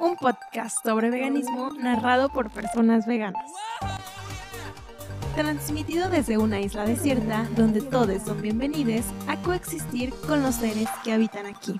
un podcast sobre veganismo narrado por personas veganas. Transmitido desde una isla desierta donde todos son bienvenidos a coexistir con los seres que habitan aquí.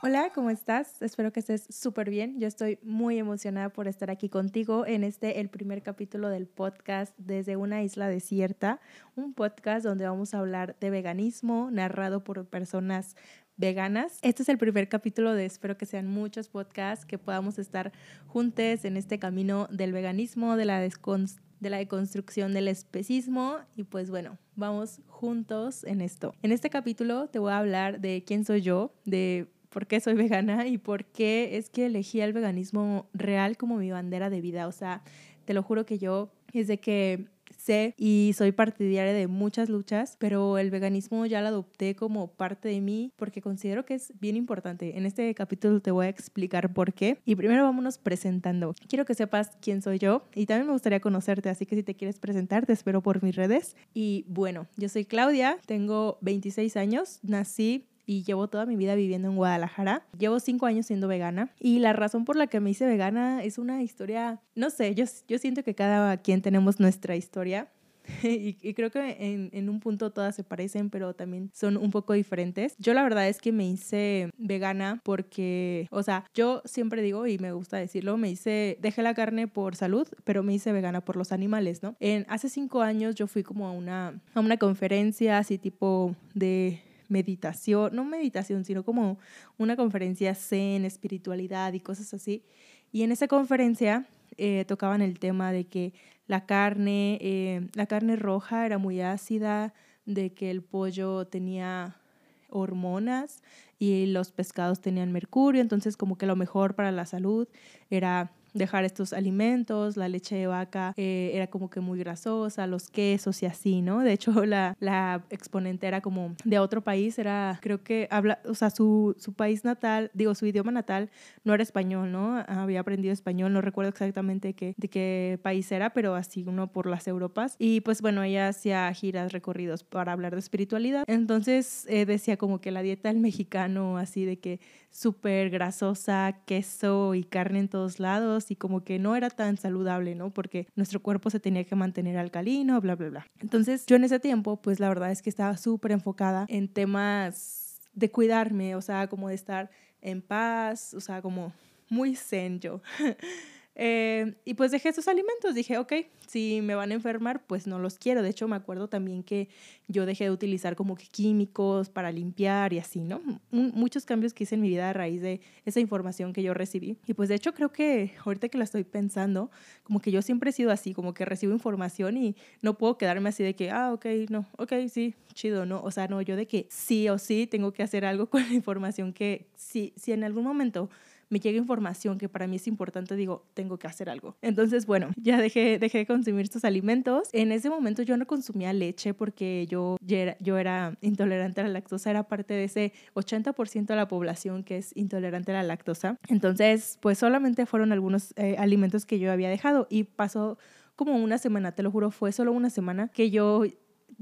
Hola, ¿cómo estás? Espero que estés súper bien. Yo estoy muy emocionada por estar aquí contigo en este, el primer capítulo del podcast desde una isla desierta, un podcast donde vamos a hablar de veganismo narrado por personas veganas. Este es el primer capítulo de espero que sean muchos podcasts, que podamos estar juntos en este camino del veganismo, de la de la deconstrucción del especismo y pues bueno, vamos juntos en esto. En este capítulo te voy a hablar de quién soy yo, de por qué soy vegana y por qué es que elegí el veganismo real como mi bandera de vida. O sea, te lo juro que yo desde que sé y soy partidaria de muchas luchas, pero el veganismo ya lo adopté como parte de mí porque considero que es bien importante. En este capítulo te voy a explicar por qué. Y primero vámonos presentando. Quiero que sepas quién soy yo y también me gustaría conocerte, así que si te quieres presentar, te espero por mis redes. Y bueno, yo soy Claudia, tengo 26 años, nací y llevo toda mi vida viviendo en Guadalajara. Llevo cinco años siendo vegana y la razón por la que me hice vegana es una historia, no sé, yo, yo siento que cada quien tenemos nuestra historia. Y, y, creo que en, en, un punto todas se parecen, pero también son un poco diferentes. Yo la verdad es que me hice vegana porque, o sea, yo siempre digo y me gusta decirlo, me hice, dejé la carne por salud, pero me hice vegana por los animales, ¿no? En, hace cinco años yo fui como a una, a una conferencia así tipo de meditación, no meditación, sino como una conferencia zen, espiritualidad y cosas así. Y en esa conferencia eh, tocaban el tema de que la carne, eh, la carne roja era muy ácida, de que el pollo tenía hormonas y los pescados tenían mercurio, entonces como que lo mejor para la salud era dejar estos alimentos, la leche de vaca eh, era como que muy grasosa, los quesos y así, ¿no? De hecho, la, la exponente era como de otro país, era, creo que habla, o sea, su, su país natal, digo, su idioma natal no era español, ¿no? Había aprendido español, no recuerdo exactamente qué, de qué país era, pero así uno por las Europas. Y pues bueno, ella hacía giras, recorridos para hablar de espiritualidad. Entonces eh, decía como que la dieta del mexicano, así de que súper grasosa, queso y carne en todos lados y como que no era tan saludable, ¿no? Porque nuestro cuerpo se tenía que mantener alcalino, bla, bla, bla. Entonces yo en ese tiempo, pues la verdad es que estaba súper enfocada en temas de cuidarme, o sea, como de estar en paz, o sea, como muy zen yo. Eh, y pues dejé esos alimentos, dije, ok, si me van a enfermar, pues no los quiero. De hecho, me acuerdo también que yo dejé de utilizar como que químicos para limpiar y así, ¿no? muchos cambios que hice en mi vida a raíz de esa información que yo recibí. Y pues de hecho creo que ahorita que la estoy pensando, como que yo siempre he sido así, como que recibo información y no puedo quedarme así de que, ah, ok, no, ok, sí, chido, ¿no? O sea, no, yo de que sí o sí tengo que hacer algo con la información que si, si en algún momento me llega información que para mí es importante, digo, tengo que hacer algo. Entonces, bueno, ya dejé, dejé de consumir estos alimentos. En ese momento yo no consumía leche porque yo, era, yo era intolerante a la lactosa, era parte de ese 80% de la población que es intolerante a la lactosa. Entonces, pues solamente fueron algunos eh, alimentos que yo había dejado y pasó como una semana, te lo juro, fue solo una semana que yo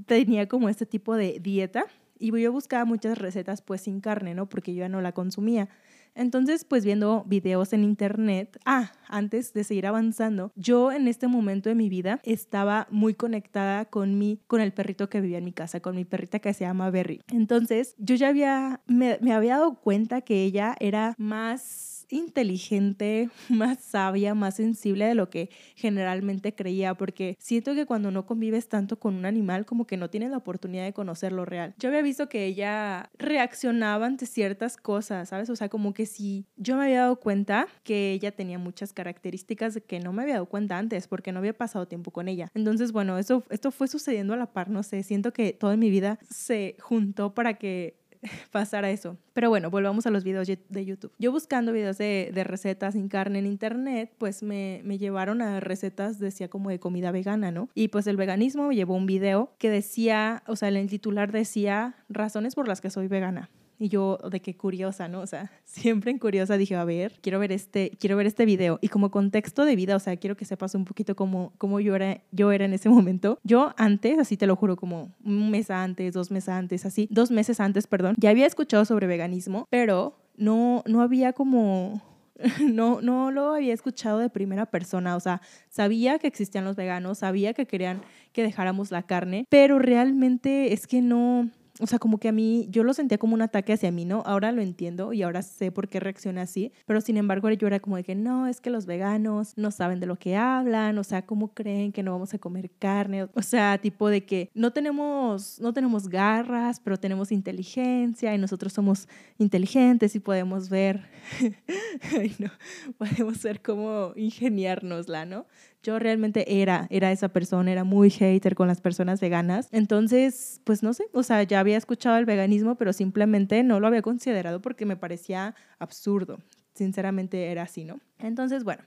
tenía como este tipo de dieta y yo buscaba muchas recetas pues sin carne, ¿no? Porque yo ya no la consumía. Entonces, pues viendo videos en internet, ah, antes de seguir avanzando, yo en este momento de mi vida estaba muy conectada con mi, con el perrito que vivía en mi casa, con mi perrita que se llama Berry. Entonces, yo ya había, me, me había dado cuenta que ella era más inteligente, más sabia, más sensible de lo que generalmente creía, porque siento que cuando no convives tanto con un animal, como que no tienes la oportunidad de conocerlo real. Yo había visto que ella reaccionaba ante ciertas cosas, ¿sabes? O sea, como que si yo me había dado cuenta que ella tenía muchas características que no me había dado cuenta antes, porque no había pasado tiempo con ella. Entonces, bueno, eso, esto fue sucediendo a la par, no sé, siento que toda mi vida se juntó para que pasar a eso. Pero bueno, volvamos a los videos de YouTube. Yo buscando videos de, de recetas sin carne en internet, pues me, me, llevaron a recetas, decía como de comida vegana, ¿no? Y pues el veganismo me llevó un video que decía, o sea, el titular decía razones por las que soy vegana. Y yo de qué curiosa, ¿no? O sea, siempre en curiosa dije, a ver, quiero ver este, quiero ver este video. Y como contexto de vida, o sea, quiero que sepas un poquito cómo, cómo yo, era, yo era en ese momento. Yo antes, así te lo juro, como un mes antes, dos meses antes, así, dos meses antes, perdón, ya había escuchado sobre veganismo, pero no, no había como no, no lo había escuchado de primera persona, o sea, sabía que existían los veganos, sabía que querían que dejáramos la carne, pero realmente es que no, o sea, como que a mí, yo lo sentía como un ataque hacia mí, ¿no? Ahora lo entiendo y ahora sé por qué reacciona así, pero sin embargo yo era como de que no, es que los veganos no saben de lo que hablan, o sea, ¿cómo creen que no vamos a comer carne? O sea, tipo de que no tenemos, no tenemos garras, pero tenemos inteligencia y nosotros somos inteligentes y podemos ver, ay no, podemos ser como ingeniárnosla, ¿no? Yo realmente era, era esa persona, era muy hater con las personas veganas. Entonces, pues no sé, o sea, ya había escuchado el veganismo, pero simplemente no lo había considerado porque me parecía absurdo. Sinceramente era así, ¿no? Entonces, bueno,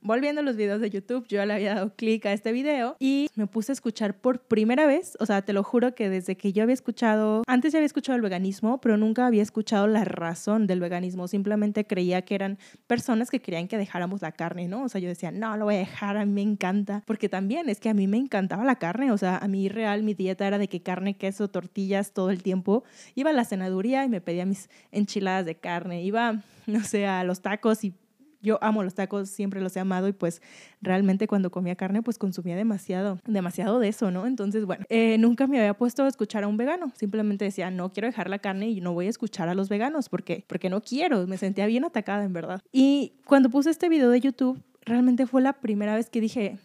volviendo a los videos de YouTube, yo le había dado clic a este video y me puse a escuchar por primera vez, o sea, te lo juro que desde que yo había escuchado, antes ya había escuchado el veganismo, pero nunca había escuchado la razón del veganismo, simplemente creía que eran personas que querían que dejáramos la carne, ¿no? O sea, yo decía, no, lo voy a dejar, a mí me encanta, porque también es que a mí me encantaba la carne, o sea, a mí real mi dieta era de que carne, queso, tortillas todo el tiempo, iba a la cenaduría y me pedía mis enchiladas de carne, iba, no sé, a los tacos y yo amo los tacos, siempre los he amado y pues realmente cuando comía carne pues consumía demasiado, demasiado de eso, ¿no? Entonces, bueno, eh, nunca me había puesto a escuchar a un vegano, simplemente decía, no quiero dejar la carne y no voy a escuchar a los veganos porque, porque no quiero, me sentía bien atacada en verdad. Y cuando puse este video de YouTube, realmente fue la primera vez que dije,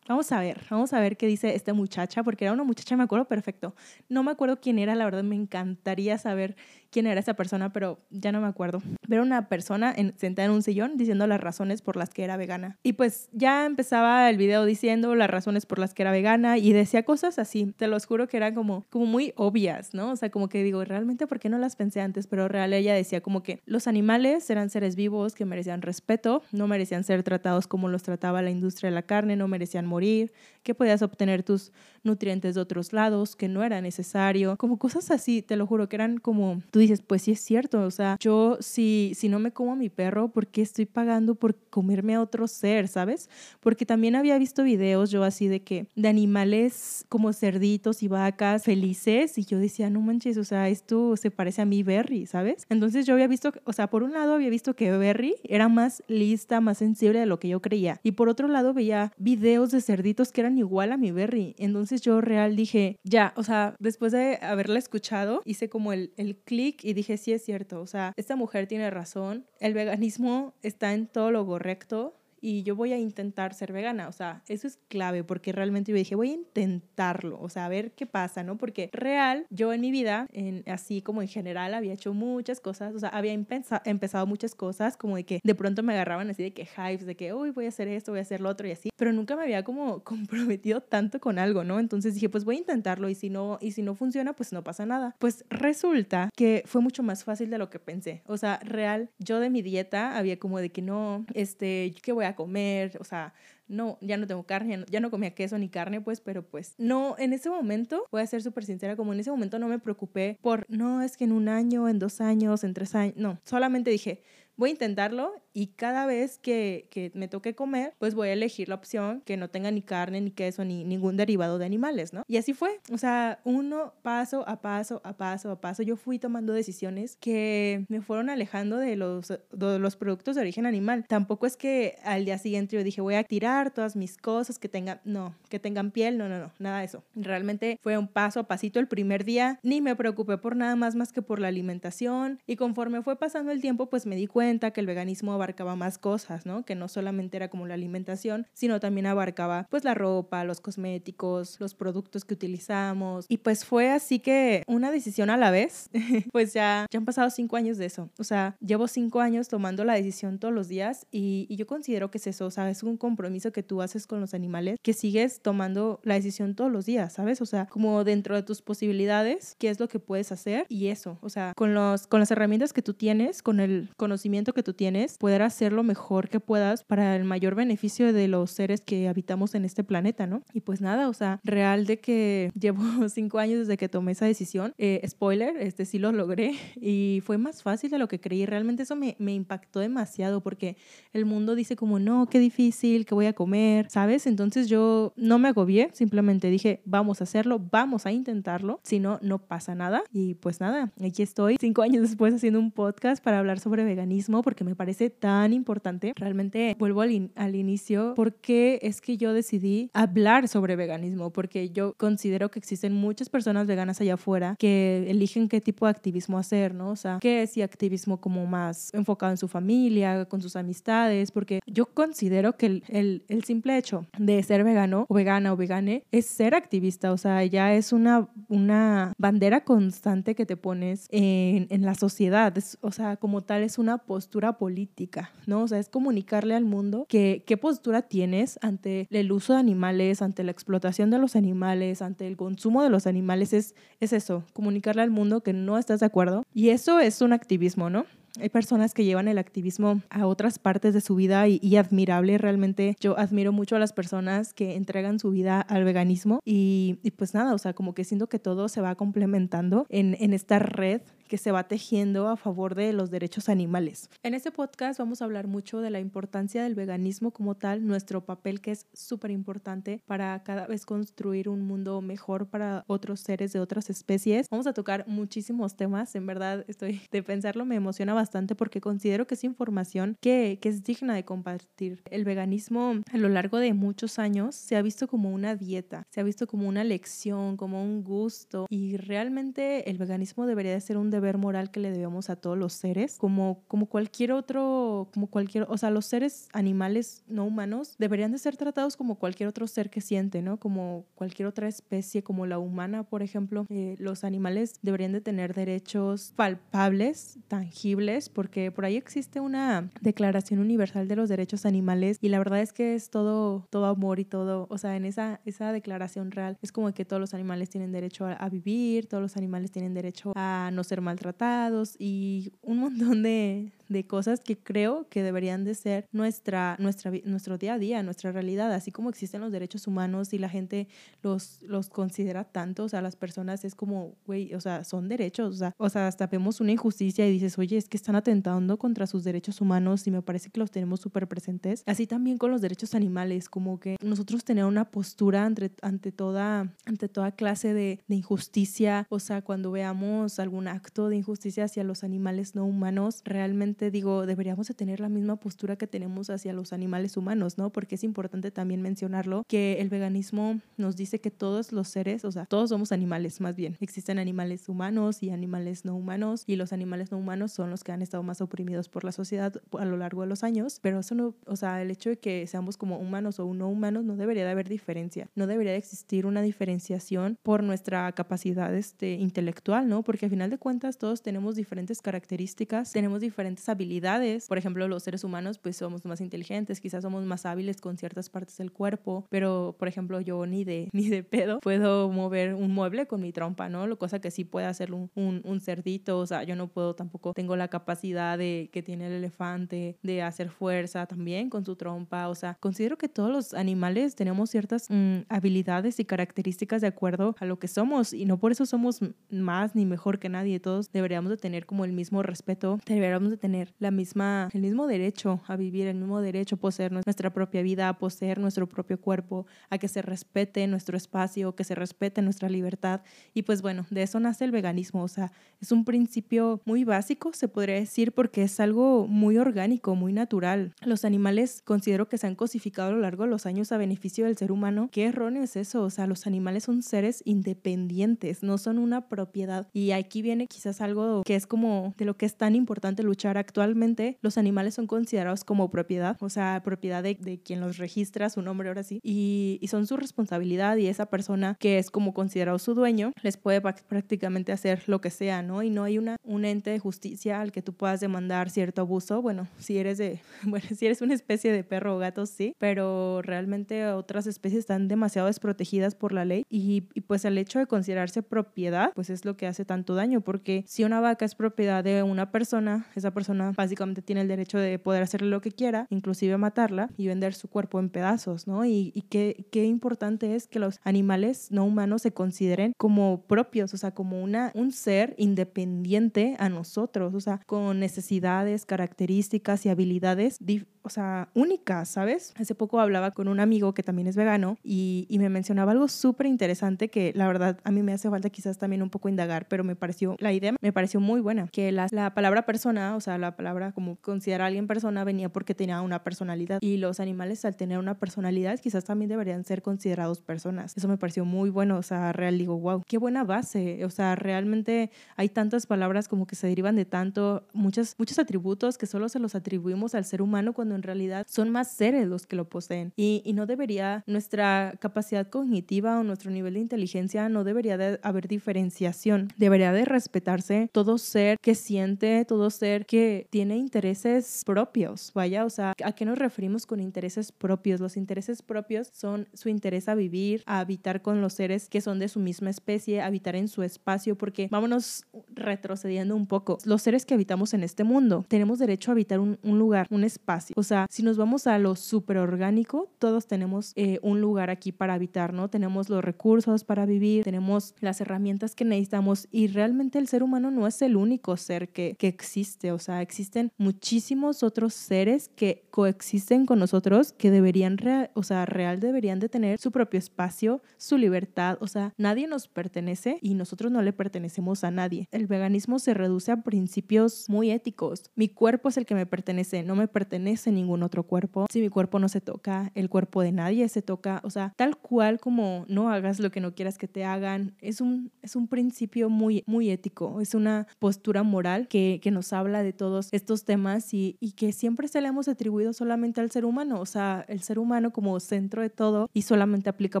Vamos a ver, vamos a ver qué dice esta muchacha, porque era una muchacha, me acuerdo perfecto. No me acuerdo quién era, la verdad me encantaría saber quién era esa persona, pero ya no me acuerdo. Pero una persona en, sentada en un sillón diciendo las razones por las que era vegana. Y pues ya empezaba el video diciendo las razones por las que era vegana y decía cosas así. Te los juro que eran como, como muy obvias, ¿no? O sea, como que digo, realmente, ¿por qué no las pensé antes? Pero real ella decía como que los animales eran seres vivos que merecían respeto, no merecían ser tratados como los trataba la industria de la carne, no merecían morir, que podías obtener tus nutrientes de otros lados, que no era necesario, como cosas así, te lo juro que eran como dices, pues sí es cierto, o sea, yo si, si no me como a mi perro, ¿por qué estoy pagando por comerme a otro ser, sabes? Porque también había visto videos yo así de que, de animales como cerditos y vacas felices, y yo decía, no manches, o sea, esto se parece a mi Berry, ¿sabes? Entonces yo había visto, o sea, por un lado había visto que Berry era más lista, más sensible de lo que yo creía, y por otro lado veía videos de cerditos que eran igual a mi Berry, entonces yo real dije, ya, o sea, después de haberla escuchado, hice como el, el clic y dije, sí es cierto, o sea, esta mujer tiene razón, el veganismo está en todo lo correcto y yo voy a intentar ser vegana. O sea, eso es clave porque realmente yo dije, voy a intentarlo, o sea, a ver qué pasa, ¿no? Porque real, yo en mi vida, en, así como en general, había hecho muchas cosas, o sea, había empezado muchas cosas como de que de pronto me agarraban así de que hypes, de que, uy, voy a hacer esto, voy a hacer lo otro y así, pero nunca me había como comprometido tanto con algo, ¿no? Entonces dije, pues voy a intentarlo y si no, y si no funciona, pues no pasa nada. Pues resulta que fue mucho más fácil de lo que pensé. O sea, real, yo de mi dieta había como de que no, este, ¿qué voy a comer, o sea, no, ya no tengo carne, ya no comía queso ni carne, pues, pero pues no, en ese momento, voy a ser súper sincera, como en ese momento no me preocupé por, no, es que en un año, en dos años, en tres años, no, solamente dije, voy a intentarlo y cada vez que, que, me toque comer, pues voy a elegir la opción que no tenga ni carne, ni queso, ni ningún derivado de animales, ¿no? Y así fue, o sea, uno paso a paso, a paso, a paso, yo fui tomando decisiones que me fueron alejando de los, de los productos de origen animal. Tampoco es que al día siguiente yo dije, voy a tirar todas mis cosas que tengan, no, que tengan piel, no, no, no, nada de eso. Realmente fue un paso a pasito el primer día, ni me preocupé por nada más más que por la alimentación y conforme fue pasando el tiempo, pues me di cuenta que el veganismo abarcaba más cosas, ¿no? Que no solamente era como la alimentación, sino también abarcaba pues la ropa, los cosméticos, los productos que utilizamos. Y pues fue así que una decisión a la vez, pues ya, ya han pasado cinco años de eso. O sea, llevo cinco años tomando la decisión todos los días y, y yo considero que es eso, o sea, es un compromiso que tú haces con los animales, que sigues tomando la decisión todos los días, ¿sabes? O sea, como dentro de tus posibilidades, qué es lo que puedes hacer y eso, o sea, con, los, con las herramientas que tú tienes, con el conocimiento que tú tienes, poder hacer lo mejor que puedas para el mayor beneficio de los seres que habitamos en este planeta, ¿no? Y pues nada, o sea, real de que llevo cinco años desde que tomé esa decisión. Eh, spoiler, este sí lo logré y fue más fácil de lo que creí. Realmente eso me, me impactó demasiado porque el mundo dice como, no, qué difícil, que voy a comer, ¿sabes? Entonces yo no me agobié, simplemente dije, vamos a hacerlo, vamos a intentarlo, si no, no pasa nada. Y pues nada, aquí estoy cinco años después haciendo un podcast para hablar sobre veganismo porque me parece tan importante. Realmente vuelvo al, al inicio porque es que yo decidí hablar sobre veganismo porque yo considero que existen muchas personas veganas allá afuera que eligen qué tipo de activismo hacer, ¿no? O sea, qué es y activismo como más enfocado en su familia, con sus amistades, porque yo considero que el, el, simple hecho de ser vegano o vegana o vegane es ser activista, o sea, ya es una, una bandera constante que te pones en, en la sociedad, o sea, como tal es una postura política, ¿no? O sea, es comunicarle al mundo que, qué postura tienes ante el uso de animales, ante la explotación de los animales, ante el consumo de los animales, es, es eso, comunicarle al mundo que no estás de acuerdo. Y eso es un activismo, ¿no? Hay personas que llevan el activismo a otras partes de su vida y, admirable. Realmente yo admiro mucho a las personas que entregan su vida al veganismo y, pues nada, o sea, como que siento que todo se va complementando en, en esta red que se va tejiendo a favor de los derechos animales. En este podcast vamos a hablar mucho de la importancia del veganismo como tal, nuestro papel que es súper importante para cada vez construir un mundo mejor para otros seres de otras especies. Vamos a tocar muchísimos temas, en verdad estoy de pensarlo, me emociona bastante porque considero que es información que, que es digna de compartir. El veganismo a lo largo de muchos años se ha visto como una dieta, se ha visto como una lección, como un gusto y realmente el veganismo debería de ser un deber moral que le debemos a todos los seres, como, como cualquier otro, como cualquier, o sea, los seres animales no humanos deberían de ser tratados como cualquier otro ser que siente, ¿no? Como cualquier otra especie, como la humana, por ejemplo. Eh, los animales deberían de tener derechos palpables, tangibles, porque por ahí existe una declaración universal de los derechos animales y la verdad es que es todo, todo amor y todo, o sea, en esa, esa declaración real es como que todos los animales tienen derecho a, a vivir, todos los animales tienen derecho a no ser maltratados y un montón de, de cosas que creo que deberían de ser nuestra, nuestra, nuestro día a día, nuestra realidad, así como existen los derechos humanos y la gente los, los considera tanto, o sea, las personas es como, güey, o sea, son derechos, o sea, o sea, hasta una injusticia y dices, oye, es que están atentando contra sus derechos humanos y me parece que los tenemos súper presentes. Así también con los derechos animales, como que nosotros tener una postura ante, ante, toda, ante toda clase de, de injusticia, o sea, cuando veamos algún acto de injusticia hacia los animales no humanos, realmente digo, deberíamos de tener la misma postura que tenemos hacia los animales humanos, ¿no? Porque es importante también mencionarlo, que el veganismo nos dice que todos los seres, o sea, todos somos animales, más bien. Existen animales humanos y animales no humanos, y los animales no humanos son los que han estado más oprimidos por la sociedad a lo largo de los años, pero eso no, o sea, el hecho de que seamos como humanos o no humanos no debería de haber diferencia, no debería de existir una diferenciación por nuestra capacidad este, intelectual, ¿no? Porque al final de cuentas todos tenemos diferentes características, tenemos diferentes habilidades. Por ejemplo, los seres humanos pues somos más inteligentes, quizás somos más hábiles con ciertas partes del cuerpo, pero por ejemplo yo ni de, ni de pedo puedo mover un mueble con mi trompa, ¿no? Lo cosa que sí puede hacer un, un, un cerdito, o sea, yo no puedo tampoco, tengo la capacidad de que tiene el elefante de hacer fuerza también con su trompa, o sea, considero que todos los animales tenemos ciertas mm, habilidades y características de acuerdo a lo que somos y no por eso somos más ni mejor que nadie, todos deberíamos de tener como el mismo respeto, deberíamos de tener la misma, el mismo derecho a vivir, el mismo derecho a poseer nuestra propia vida, a poseer nuestro propio cuerpo, a que se respete nuestro espacio, que se respete nuestra libertad. Y pues bueno, de eso nace el veganismo. O sea, es un principio muy básico, se podría decir, porque es algo muy orgánico, muy natural. Los animales considero que se han cosificado a lo largo de los años a beneficio del ser humano. Qué erróneo es eso. O sea, los animales son seres independientes, no son una propiedad. Y aquí viene quizás algo que es como de lo que es tan importante luchar actualmente los animales son considerados como propiedad, o sea, propiedad de, quien los registra, su nombre ahora sí, y, son su responsabilidad y esa persona que es como considerado su dueño les puede prácticamente hacer lo que sea, ¿no? Y no hay una, un ente de justicia al que tú puedas demandar cierto abuso, bueno, si eres de, bueno, si eres una especie de perro o gato, sí, pero realmente otras especies están demasiado desprotegidas por la ley y, y pues el hecho de considerarse propiedad, pues es lo que hace tanto daño, porque si una vaca es propiedad de una persona, esa persona básicamente tiene el derecho de poder hacerle lo que quiera, inclusive matarla y vender su cuerpo en pedazos, ¿no? Y, y qué, qué importante es que los animales no humanos se consideren como propios, o sea, como una, un ser independiente a nosotros, o sea, con necesidades, características y habilidades o sea, únicas, ¿sabes? Hace poco hablaba con un amigo que también es vegano y, y me mencionaba algo súper interesante que la verdad a mí me hace falta quizás también un poco indagar, pero me pareció, la idea me pareció muy buena, que la, la palabra persona, o sea, la palabra como considerar a alguien persona venía porque tenía una personalidad y los animales al tener una personalidad quizás también deberían ser considerados personas. Eso me pareció muy bueno, o sea, real digo, wow, qué buena base, o sea, realmente hay tantas palabras como que se derivan de tanto, muchos, muchos atributos que solo se los atribuimos al ser humano cuando en realidad son más seres los que lo poseen y, y no debería, nuestra capacidad cognitiva o nuestro nivel de inteligencia no debería de haber diferenciación, debería de respetarse todo ser que siente, todo ser que tiene intereses propios, vaya, o sea, ¿a qué nos referimos con intereses propios? Los intereses propios son su interés a vivir, a habitar con los seres que son de su misma especie, habitar en su espacio, porque vámonos retrocediendo un poco. Los seres que habitamos en este mundo tenemos derecho a habitar un, un lugar, un espacio. O sea, si nos vamos a lo superorgánico, todos tenemos eh, un lugar aquí para habitar, ¿no? Tenemos los recursos para vivir, tenemos las herramientas que necesitamos y realmente el ser humano no es el único ser que, que existe. O sea, existen muchísimos otros seres que coexisten con nosotros que deberían, o sea, real deberían de tener su propio espacio, su libertad. O sea, nadie nos pertenece y nosotros no le pertenecemos a nadie. El veganismo se reduce a principios muy éticos. Mi cuerpo es el que me pertenece, no me pertenece ningún otro cuerpo. Si mi cuerpo no se toca, el cuerpo de nadie se toca. O sea, tal cual como no hagas lo que no quieras que te hagan, es un, es un principio muy, muy ético. Es una postura moral que, que nos habla de todos estos temas y, y que siempre se le hemos atribuido solamente al ser humano. O sea, el ser humano como centro de todo y solamente aplica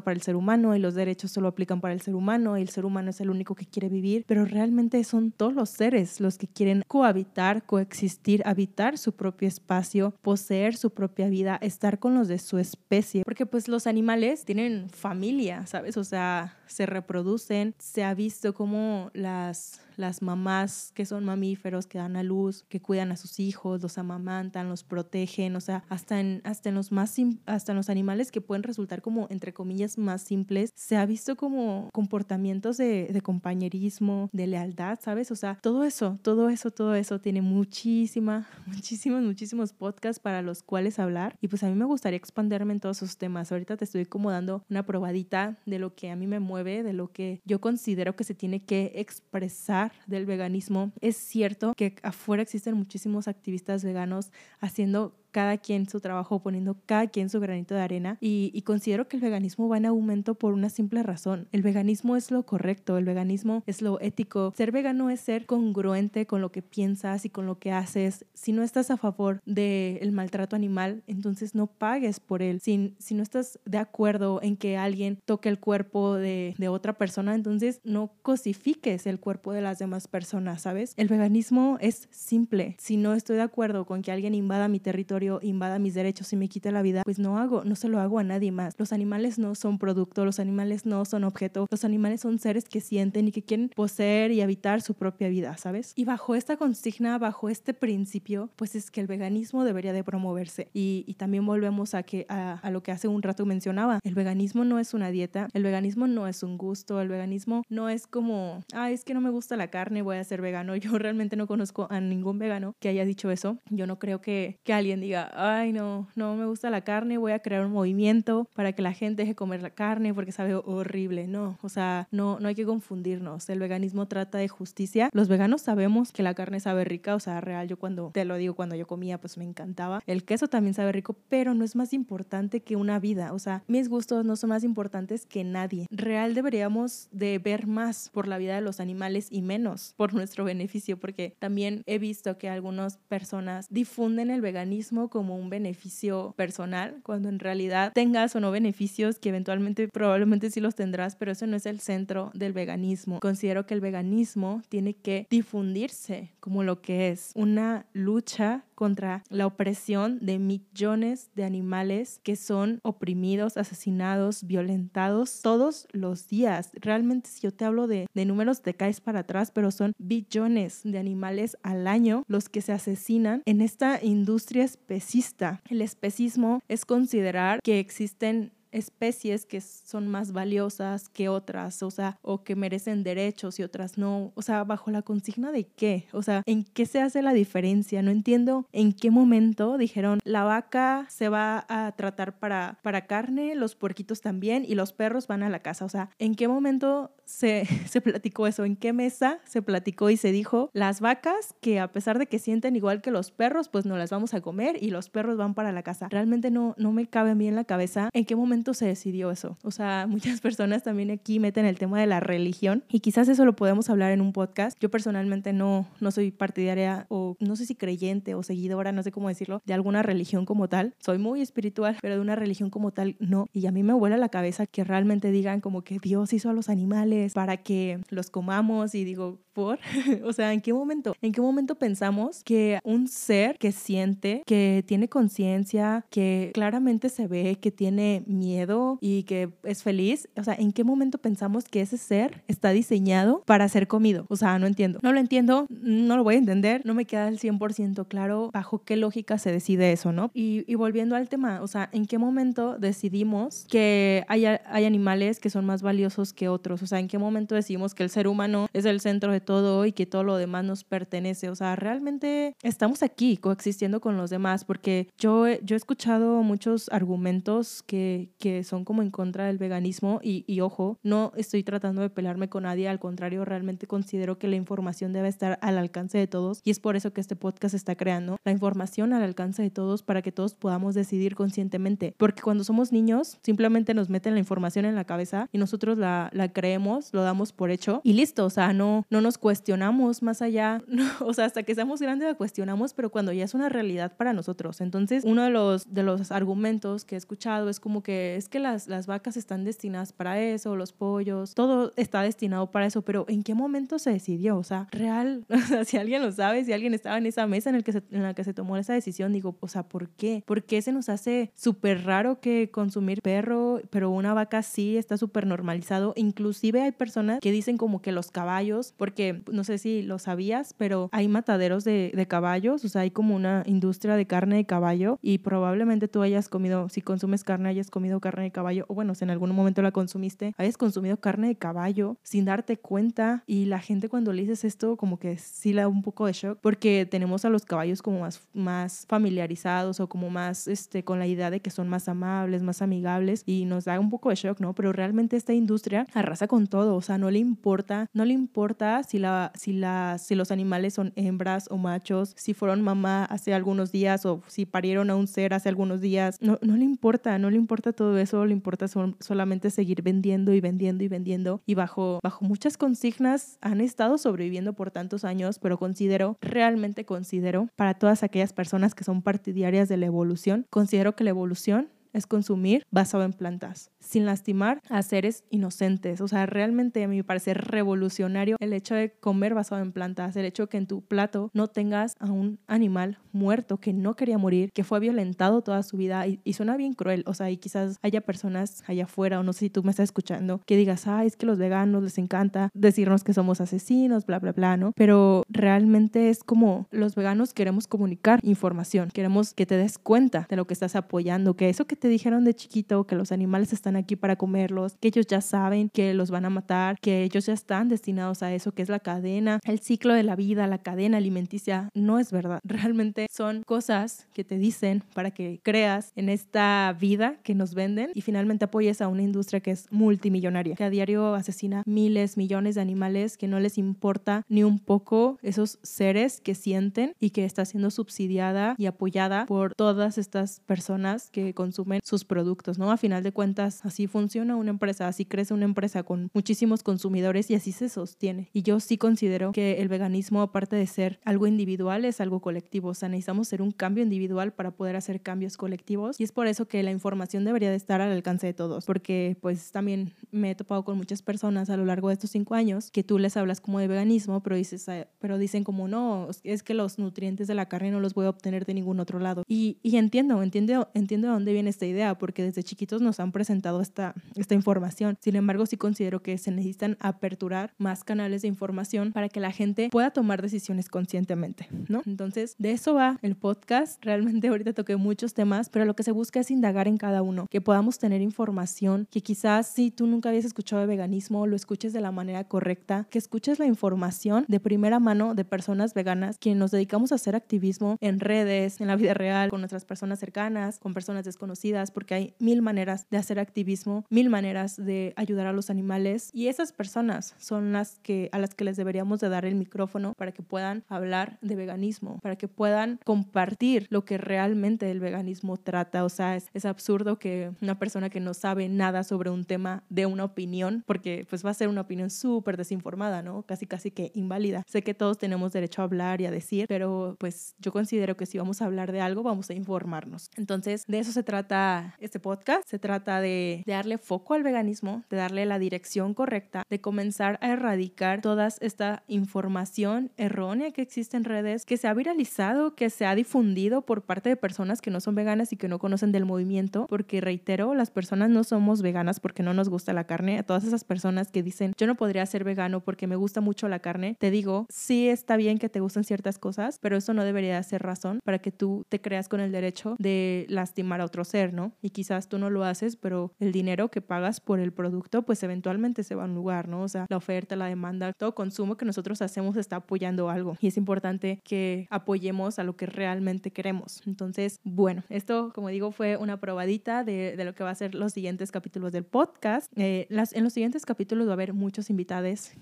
para el ser humano y los derechos solo aplican para el ser humano y el ser humano es el único que quiere vivir, pero realmente son todos los seres los que quieren cohabitar, coexistir, habitar su propio espacio, poseer su propia vida, estar con los de su especie, porque pues los animales tienen familia, ¿sabes? O sea, se reproducen, se ha visto como las las mamás que son mamíferos, que dan a luz, que cuidan a sus hijos, los amamantan, los protegen, o sea, hasta en, hasta en los más hasta en los animales que pueden resultar como entre comillas más simples, se ha visto como comportamientos de, de compañerismo, de lealtad, ¿sabes? O sea, todo eso, todo eso, todo eso tiene muchísima, muchísimos, muchísimos podcasts para los cuales hablar y pues a mí me gustaría expanderme en todos esos temas. Ahorita te estoy como dando una probadita de lo que a mí me mueve, de lo que yo considero que se tiene que expresar del veganismo. Es cierto que afuera existen muchísimos activistas veganos haciendo cada quien su trabajo, poniendo cada quien su granito de arena. Y, considero que el veganismo va en aumento por una simple razón. El veganismo es lo correcto, el veganismo es lo ético. Ser vegano es ser congruente con lo que piensas y con lo que haces. Si no estás a favor del maltrato animal, entonces no pagues por él. Si, si no estás de acuerdo en que alguien toque el cuerpo de, de otra persona, entonces no cosifiques el cuerpo de las demás personas, ¿sabes? El veganismo es simple. Si no estoy de acuerdo con que alguien invada mi territorio, invada mis derechos y me quite la vida, pues no hago, no se lo hago a nadie más. Los animales no son producto, los animales no son objeto, los animales son seres que sienten y que quieren poseer y habitar su propia vida, ¿sabes? Y bajo esta consigna, bajo este principio, pues es que el veganismo debería de promoverse. Y, también volvemos a, que, a lo que hace un rato mencionaba, el veganismo no es una dieta, el veganismo no es un gusto, el veganismo no es como, ah, es que no me gusta la carne, voy a ser vegano. Yo realmente no conozco a ningún vegano que haya dicho eso. Yo no creo que, que alguien diga, ay no, no me gusta la carne, voy a crear un movimiento para que la gente deje comer la carne porque sabe horrible. No, o sea, no, no hay que confundirnos. El veganismo trata de justicia. Los veganos sabemos que la carne sabe rica, o sea, real, yo cuando, te lo digo, cuando yo comía, pues me encantaba. El queso también sabe rico, pero no es más importante que una vida. O sea, mis gustos no son más importantes que nadie. Real deberíamos de ver más por la vida de los animales y menos por nuestro beneficio, porque también he visto que algunas personas difunden el veganismo como un beneficio personal, cuando en realidad tengas o no beneficios, que eventualmente probablemente sí los tendrás, pero eso no es el centro del veganismo. Considero que el veganismo tiene que difundirse como lo que es una lucha contra la opresión de millones de animales que son oprimidos, asesinados, violentados todos los días. Realmente si yo te hablo de, de números te caes para atrás, pero son billones de animales al año los que se asesinan en esta industria especista. El especismo es considerar que existen especies que son más valiosas que otras, o sea, o que merecen derechos y otras no, o sea, bajo la consigna de qué, o sea, ¿en qué se hace la diferencia? No entiendo en qué momento dijeron, la vaca se va a tratar para, para carne, los puerquitos también y los perros van a la casa, o sea, ¿en qué momento se, se platicó eso? ¿En qué mesa se platicó y se dijo, las vacas que a pesar de que sienten igual que los perros, pues no las vamos a comer y los perros van para la casa? Realmente no, no me cabe a mí en la cabeza en qué momento se decidió eso. O sea, muchas personas también aquí meten el tema de la religión y quizás eso lo podemos hablar en un podcast. Yo personalmente no, no soy partidaria o no sé si creyente o seguidora, no sé cómo decirlo, de alguna religión como tal. Soy muy espiritual, pero de una religión como tal no. Y a mí me vuela la cabeza que realmente digan como que Dios hizo a los animales para que los comamos y digo, ¿por? o sea, ¿en qué momento? ¿En qué momento pensamos que un ser que siente, que tiene conciencia, que claramente se ve, que tiene miedo y que es feliz, o sea, ¿en qué momento pensamos que ese ser está diseñado para ser comido? O sea, no entiendo. No lo entiendo, no lo voy a entender, no me queda el 100% claro bajo qué lógica se decide eso, ¿no? Y, y, volviendo al tema, o sea, ¿en qué momento decidimos que hay, hay animales que son más valiosos que otros? O sea, ¿en qué momento decidimos que el ser humano es el centro de todo y que todo lo demás nos pertenece? O sea, realmente estamos aquí coexistiendo con los demás porque yo, yo he escuchado muchos argumentos que, que son como en contra del veganismo y, y ojo, no estoy tratando de pelarme con nadie, al contrario, realmente considero que la información debe estar al alcance de todos y es por eso que este podcast está creando la información al alcance de todos para que todos podamos decidir conscientemente, porque cuando somos niños simplemente nos meten la información en la cabeza y nosotros la, la creemos, lo damos por hecho y listo, o sea, no, no nos cuestionamos más allá, o sea, hasta que seamos grandes la cuestionamos, pero cuando ya es una realidad para nosotros. Entonces, uno de los, de los argumentos que he escuchado es como que es que las, las vacas están destinadas para eso, los pollos, todo está destinado para eso, pero ¿en qué momento se decidió? O sea, real, o sea, si alguien lo sabe, si alguien estaba en esa mesa en, el que en la que se tomó esa decisión, digo, o sea, ¿por qué? ¿Por qué se nos hace súper raro que consumir perro, pero una vaca sí está súper normalizado? Inclusive hay personas que dicen como que los caballos, porque no sé si lo sabías, pero hay mataderos de, de caballos, o sea, hay como una industria de carne de caballo y probablemente tú hayas comido, si consumes carne, hayas comido carne de caballo, o bueno, si en algún momento la consumiste, hayas consumido carne de caballo sin darte cuenta y la gente cuando le dices esto como que sí le da un poco de shock porque tenemos a los caballos como más, más familiarizados o como más este, con la idea de que son más amables, más amigables y nos da un poco de shock, ¿no? Pero realmente esta industria arrasa con todo, o sea, no le importa, no le importa si, la, si, la, si los animales son hembras o machos, si fueron mamá hace algunos días o si parieron a un ser hace algunos días, no, no le importa, no le importa todo eso, le importa solamente seguir vendiendo y vendiendo y vendiendo. Y bajo, bajo muchas consignas han estado sobreviviendo por tantos años, pero considero, realmente considero, para todas aquellas personas que son partidarias de la evolución, considero que la evolución es consumir basado en plantas, sin lastimar a seres inocentes. O sea, realmente a mí me parece revolucionario el hecho de comer basado en plantas, el hecho de que en tu plato no tengas a un animal muerto que no quería morir, que fue violentado toda su vida y, suena bien cruel. O sea, y quizás haya personas allá afuera, o no sé si tú me estás escuchando, que digas, ay, es que los veganos les encanta decirnos que somos asesinos, bla, bla, bla, ¿no? Pero realmente es como los veganos queremos comunicar información, queremos que te des cuenta de lo que estás apoyando, que eso que dijeron de chiquito que los animales están aquí para comerlos, que ellos ya saben que los van a matar, que ellos ya están destinados a eso, que es la cadena, el ciclo de la vida, la cadena alimenticia, no es verdad. Realmente son cosas que te dicen para que creas en esta vida que nos venden y finalmente apoyes a una industria que es multimillonaria, que a diario asesina miles, millones de animales, que no les importa ni un poco esos seres que sienten y que está siendo subsidiada y apoyada por todas estas personas que consumen sus productos, ¿no? A final de cuentas, así funciona una empresa, así crece una empresa con muchísimos consumidores y así se sostiene. Y yo sí considero que el veganismo, aparte de ser algo individual, es algo colectivo. O sea, necesitamos ser un cambio individual para poder hacer cambios colectivos. Y es por eso que la información debería de estar al alcance de todos, porque pues también me he topado con muchas personas a lo largo de estos cinco años que tú les hablas como de veganismo, pero, dices, pero dicen como no, es que los nutrientes de la carne no los voy a obtener de ningún otro lado. Y, y entiendo, entiendo, entiendo de dónde viene este esta idea porque desde chiquitos nos han presentado esta, esta información. Sin embargo, sí considero que se necesitan aperturar más canales de información para que la gente pueda tomar decisiones conscientemente, ¿no? Entonces, de eso va el podcast. Realmente ahorita toqué muchos temas, pero lo que se busca es indagar en cada uno, que podamos tener información, que quizás si tú nunca habías escuchado de veganismo, lo escuches de la manera correcta, que escuches la información de primera mano de personas veganas, quienes nos dedicamos a hacer activismo en redes, en la vida real, con nuestras personas cercanas, con personas desconocidas, porque hay mil maneras de hacer activismo, mil maneras de ayudar a los animales y esas personas son las que a las que les deberíamos de dar el micrófono para que puedan hablar de veganismo, para que puedan compartir lo que realmente el veganismo trata. O sea, es, es absurdo que una persona que no sabe nada sobre un tema dé una opinión, porque pues va a ser una opinión súper desinformada, ¿no? Casi, casi que inválida. Sé que todos tenemos derecho a hablar y a decir, pero pues yo considero que si vamos a hablar de algo, vamos a informarnos. Entonces, de eso se trata este podcast. Se trata de, de darle foco al veganismo, de darle la dirección correcta, de comenzar a erradicar toda esta información errónea que existe en redes, que se ha viralizado, que se ha difundido por parte de personas que no son veganas y que no conocen del movimiento, porque reitero, las personas no somos veganas porque no nos gusta la carne. A todas esas personas que dicen, yo no podría ser vegano porque me gusta mucho la carne, te digo, sí está bien que te gusten ciertas cosas, pero eso no debería ser razón para que tú te creas con el derecho de lastimar a otro ser, ¿no? Y quizás tú no lo haces, pero el dinero que pagas por el producto, pues eventualmente se va a un lugar, ¿no? O sea, la oferta, la demanda, todo consumo que nosotros hacemos está apoyando algo y es importante que apoyemos a lo que realmente queremos. Entonces, bueno, esto, como digo, fue una probadita de, de lo que va a ser los siguientes capítulos del podcast. Eh, las, en los siguientes capítulos va a haber muchos invitados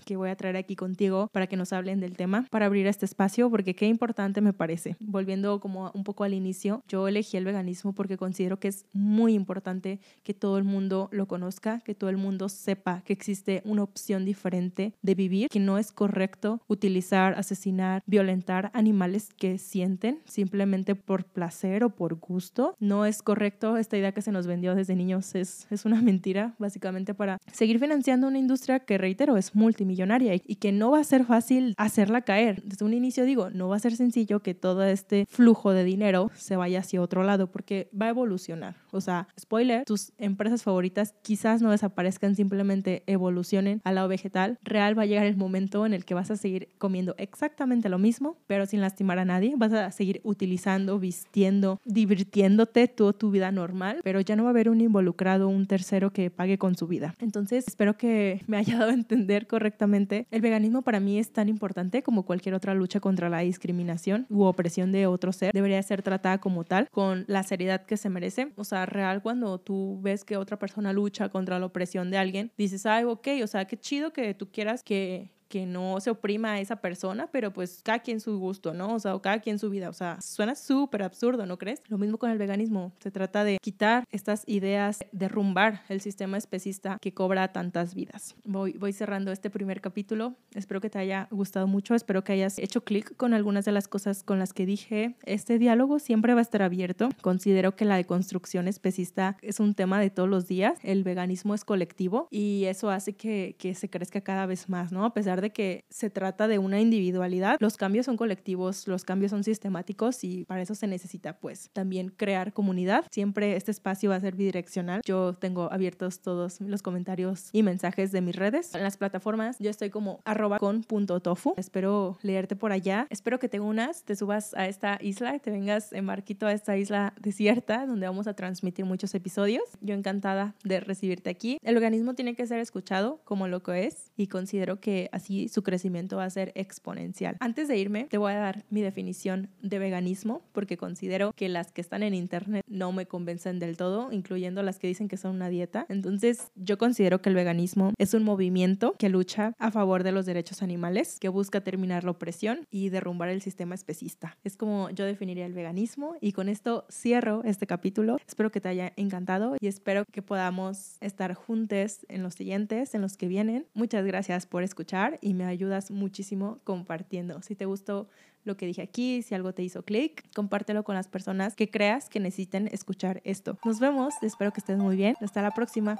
que voy a traer aquí contigo para que nos hablen del tema, para abrir este espacio, porque qué importante me parece. Volviendo como un poco al inicio, yo elegí el veganismo porque considero que es muy importante que todo el mundo lo conozca, que todo el mundo sepa que existe una opción diferente de vivir, que no es correcto utilizar, asesinar, violentar animales que sienten simplemente por placer o por gusto. No es correcto esta idea que se nos vendió desde niños, es, es una mentira, básicamente para seguir financiando una industria que, reitero, es multimillonaria y, y que no va a ser fácil hacerla caer. Desde un inicio digo, no va a ser sencillo que todo este flujo de dinero se vaya hacia otro lado porque va a evolucionar. Indiana. O sea, spoiler, tus empresas favoritas quizás no desaparezcan, simplemente evolucionen a lado vegetal. Real va a llegar el momento en el que vas a seguir comiendo exactamente lo mismo, pero sin lastimar a nadie. Vas a seguir utilizando, vistiendo, divirtiéndote toda tu vida normal, pero ya no va a haber un involucrado, un tercero que pague con su vida. Entonces, espero que me haya dado a entender correctamente. El veganismo para mí es tan importante como cualquier otra lucha contra la discriminación u opresión de otro ser. Debería ser tratada como tal, con la seriedad que se merece. O sea, real cuando tú ves que otra persona lucha contra la opresión de alguien, dices, ay, ok, o sea, qué chido que tú quieras que que no se oprima a esa persona, pero pues cada quien su gusto, ¿no? O sea, o cada quien su vida. O sea, suena súper absurdo, ¿no crees? Lo mismo con el veganismo. Se trata de quitar estas ideas, derrumbar el sistema especista que cobra tantas vidas. Voy, voy cerrando este primer capítulo. Espero que te haya gustado mucho. Espero que hayas hecho clic con algunas de las cosas con las que dije. Este diálogo siempre va a estar abierto. Considero que la deconstrucción especista es un tema de todos los días. El veganismo es colectivo y eso hace que, que se crezca cada vez más, ¿no? A pesar de que se trata de una individualidad, los cambios son colectivos, los cambios son sistemáticos y para eso se necesita pues también crear comunidad. Siempre este espacio va a ser bidireccional. Yo tengo abiertos todos los comentarios y mensajes de mis redes. En las plataformas yo estoy como arroba con punto tofu. Espero leerte por allá. Espero que te unas, te subas a esta isla, te vengas en barquito a esta isla desierta donde vamos a transmitir muchos episodios. Yo encantada de recibirte aquí. El organismo tiene que ser escuchado como lo que es y considero que así su crecimiento va a ser exponencial. Antes de irme, te voy a dar mi definición de veganismo porque considero que las que están en internet no me convencen del todo, incluyendo las que dicen que son una dieta. Entonces, yo considero que el veganismo es un movimiento que lucha a favor de los derechos animales, que busca terminar la opresión y derrumbar el sistema especista. Es como yo definiría el veganismo y con esto cierro este capítulo. Espero que te haya encantado y espero que podamos estar juntos en los siguientes, en los que vienen. Muchas gracias por escuchar y me ayudas muchísimo compartiendo. Si te gustó lo que dije aquí, si algo te hizo clic, compártelo con las personas que creas que necesiten escuchar esto. Nos vemos, espero que estés muy bien. Hasta la próxima.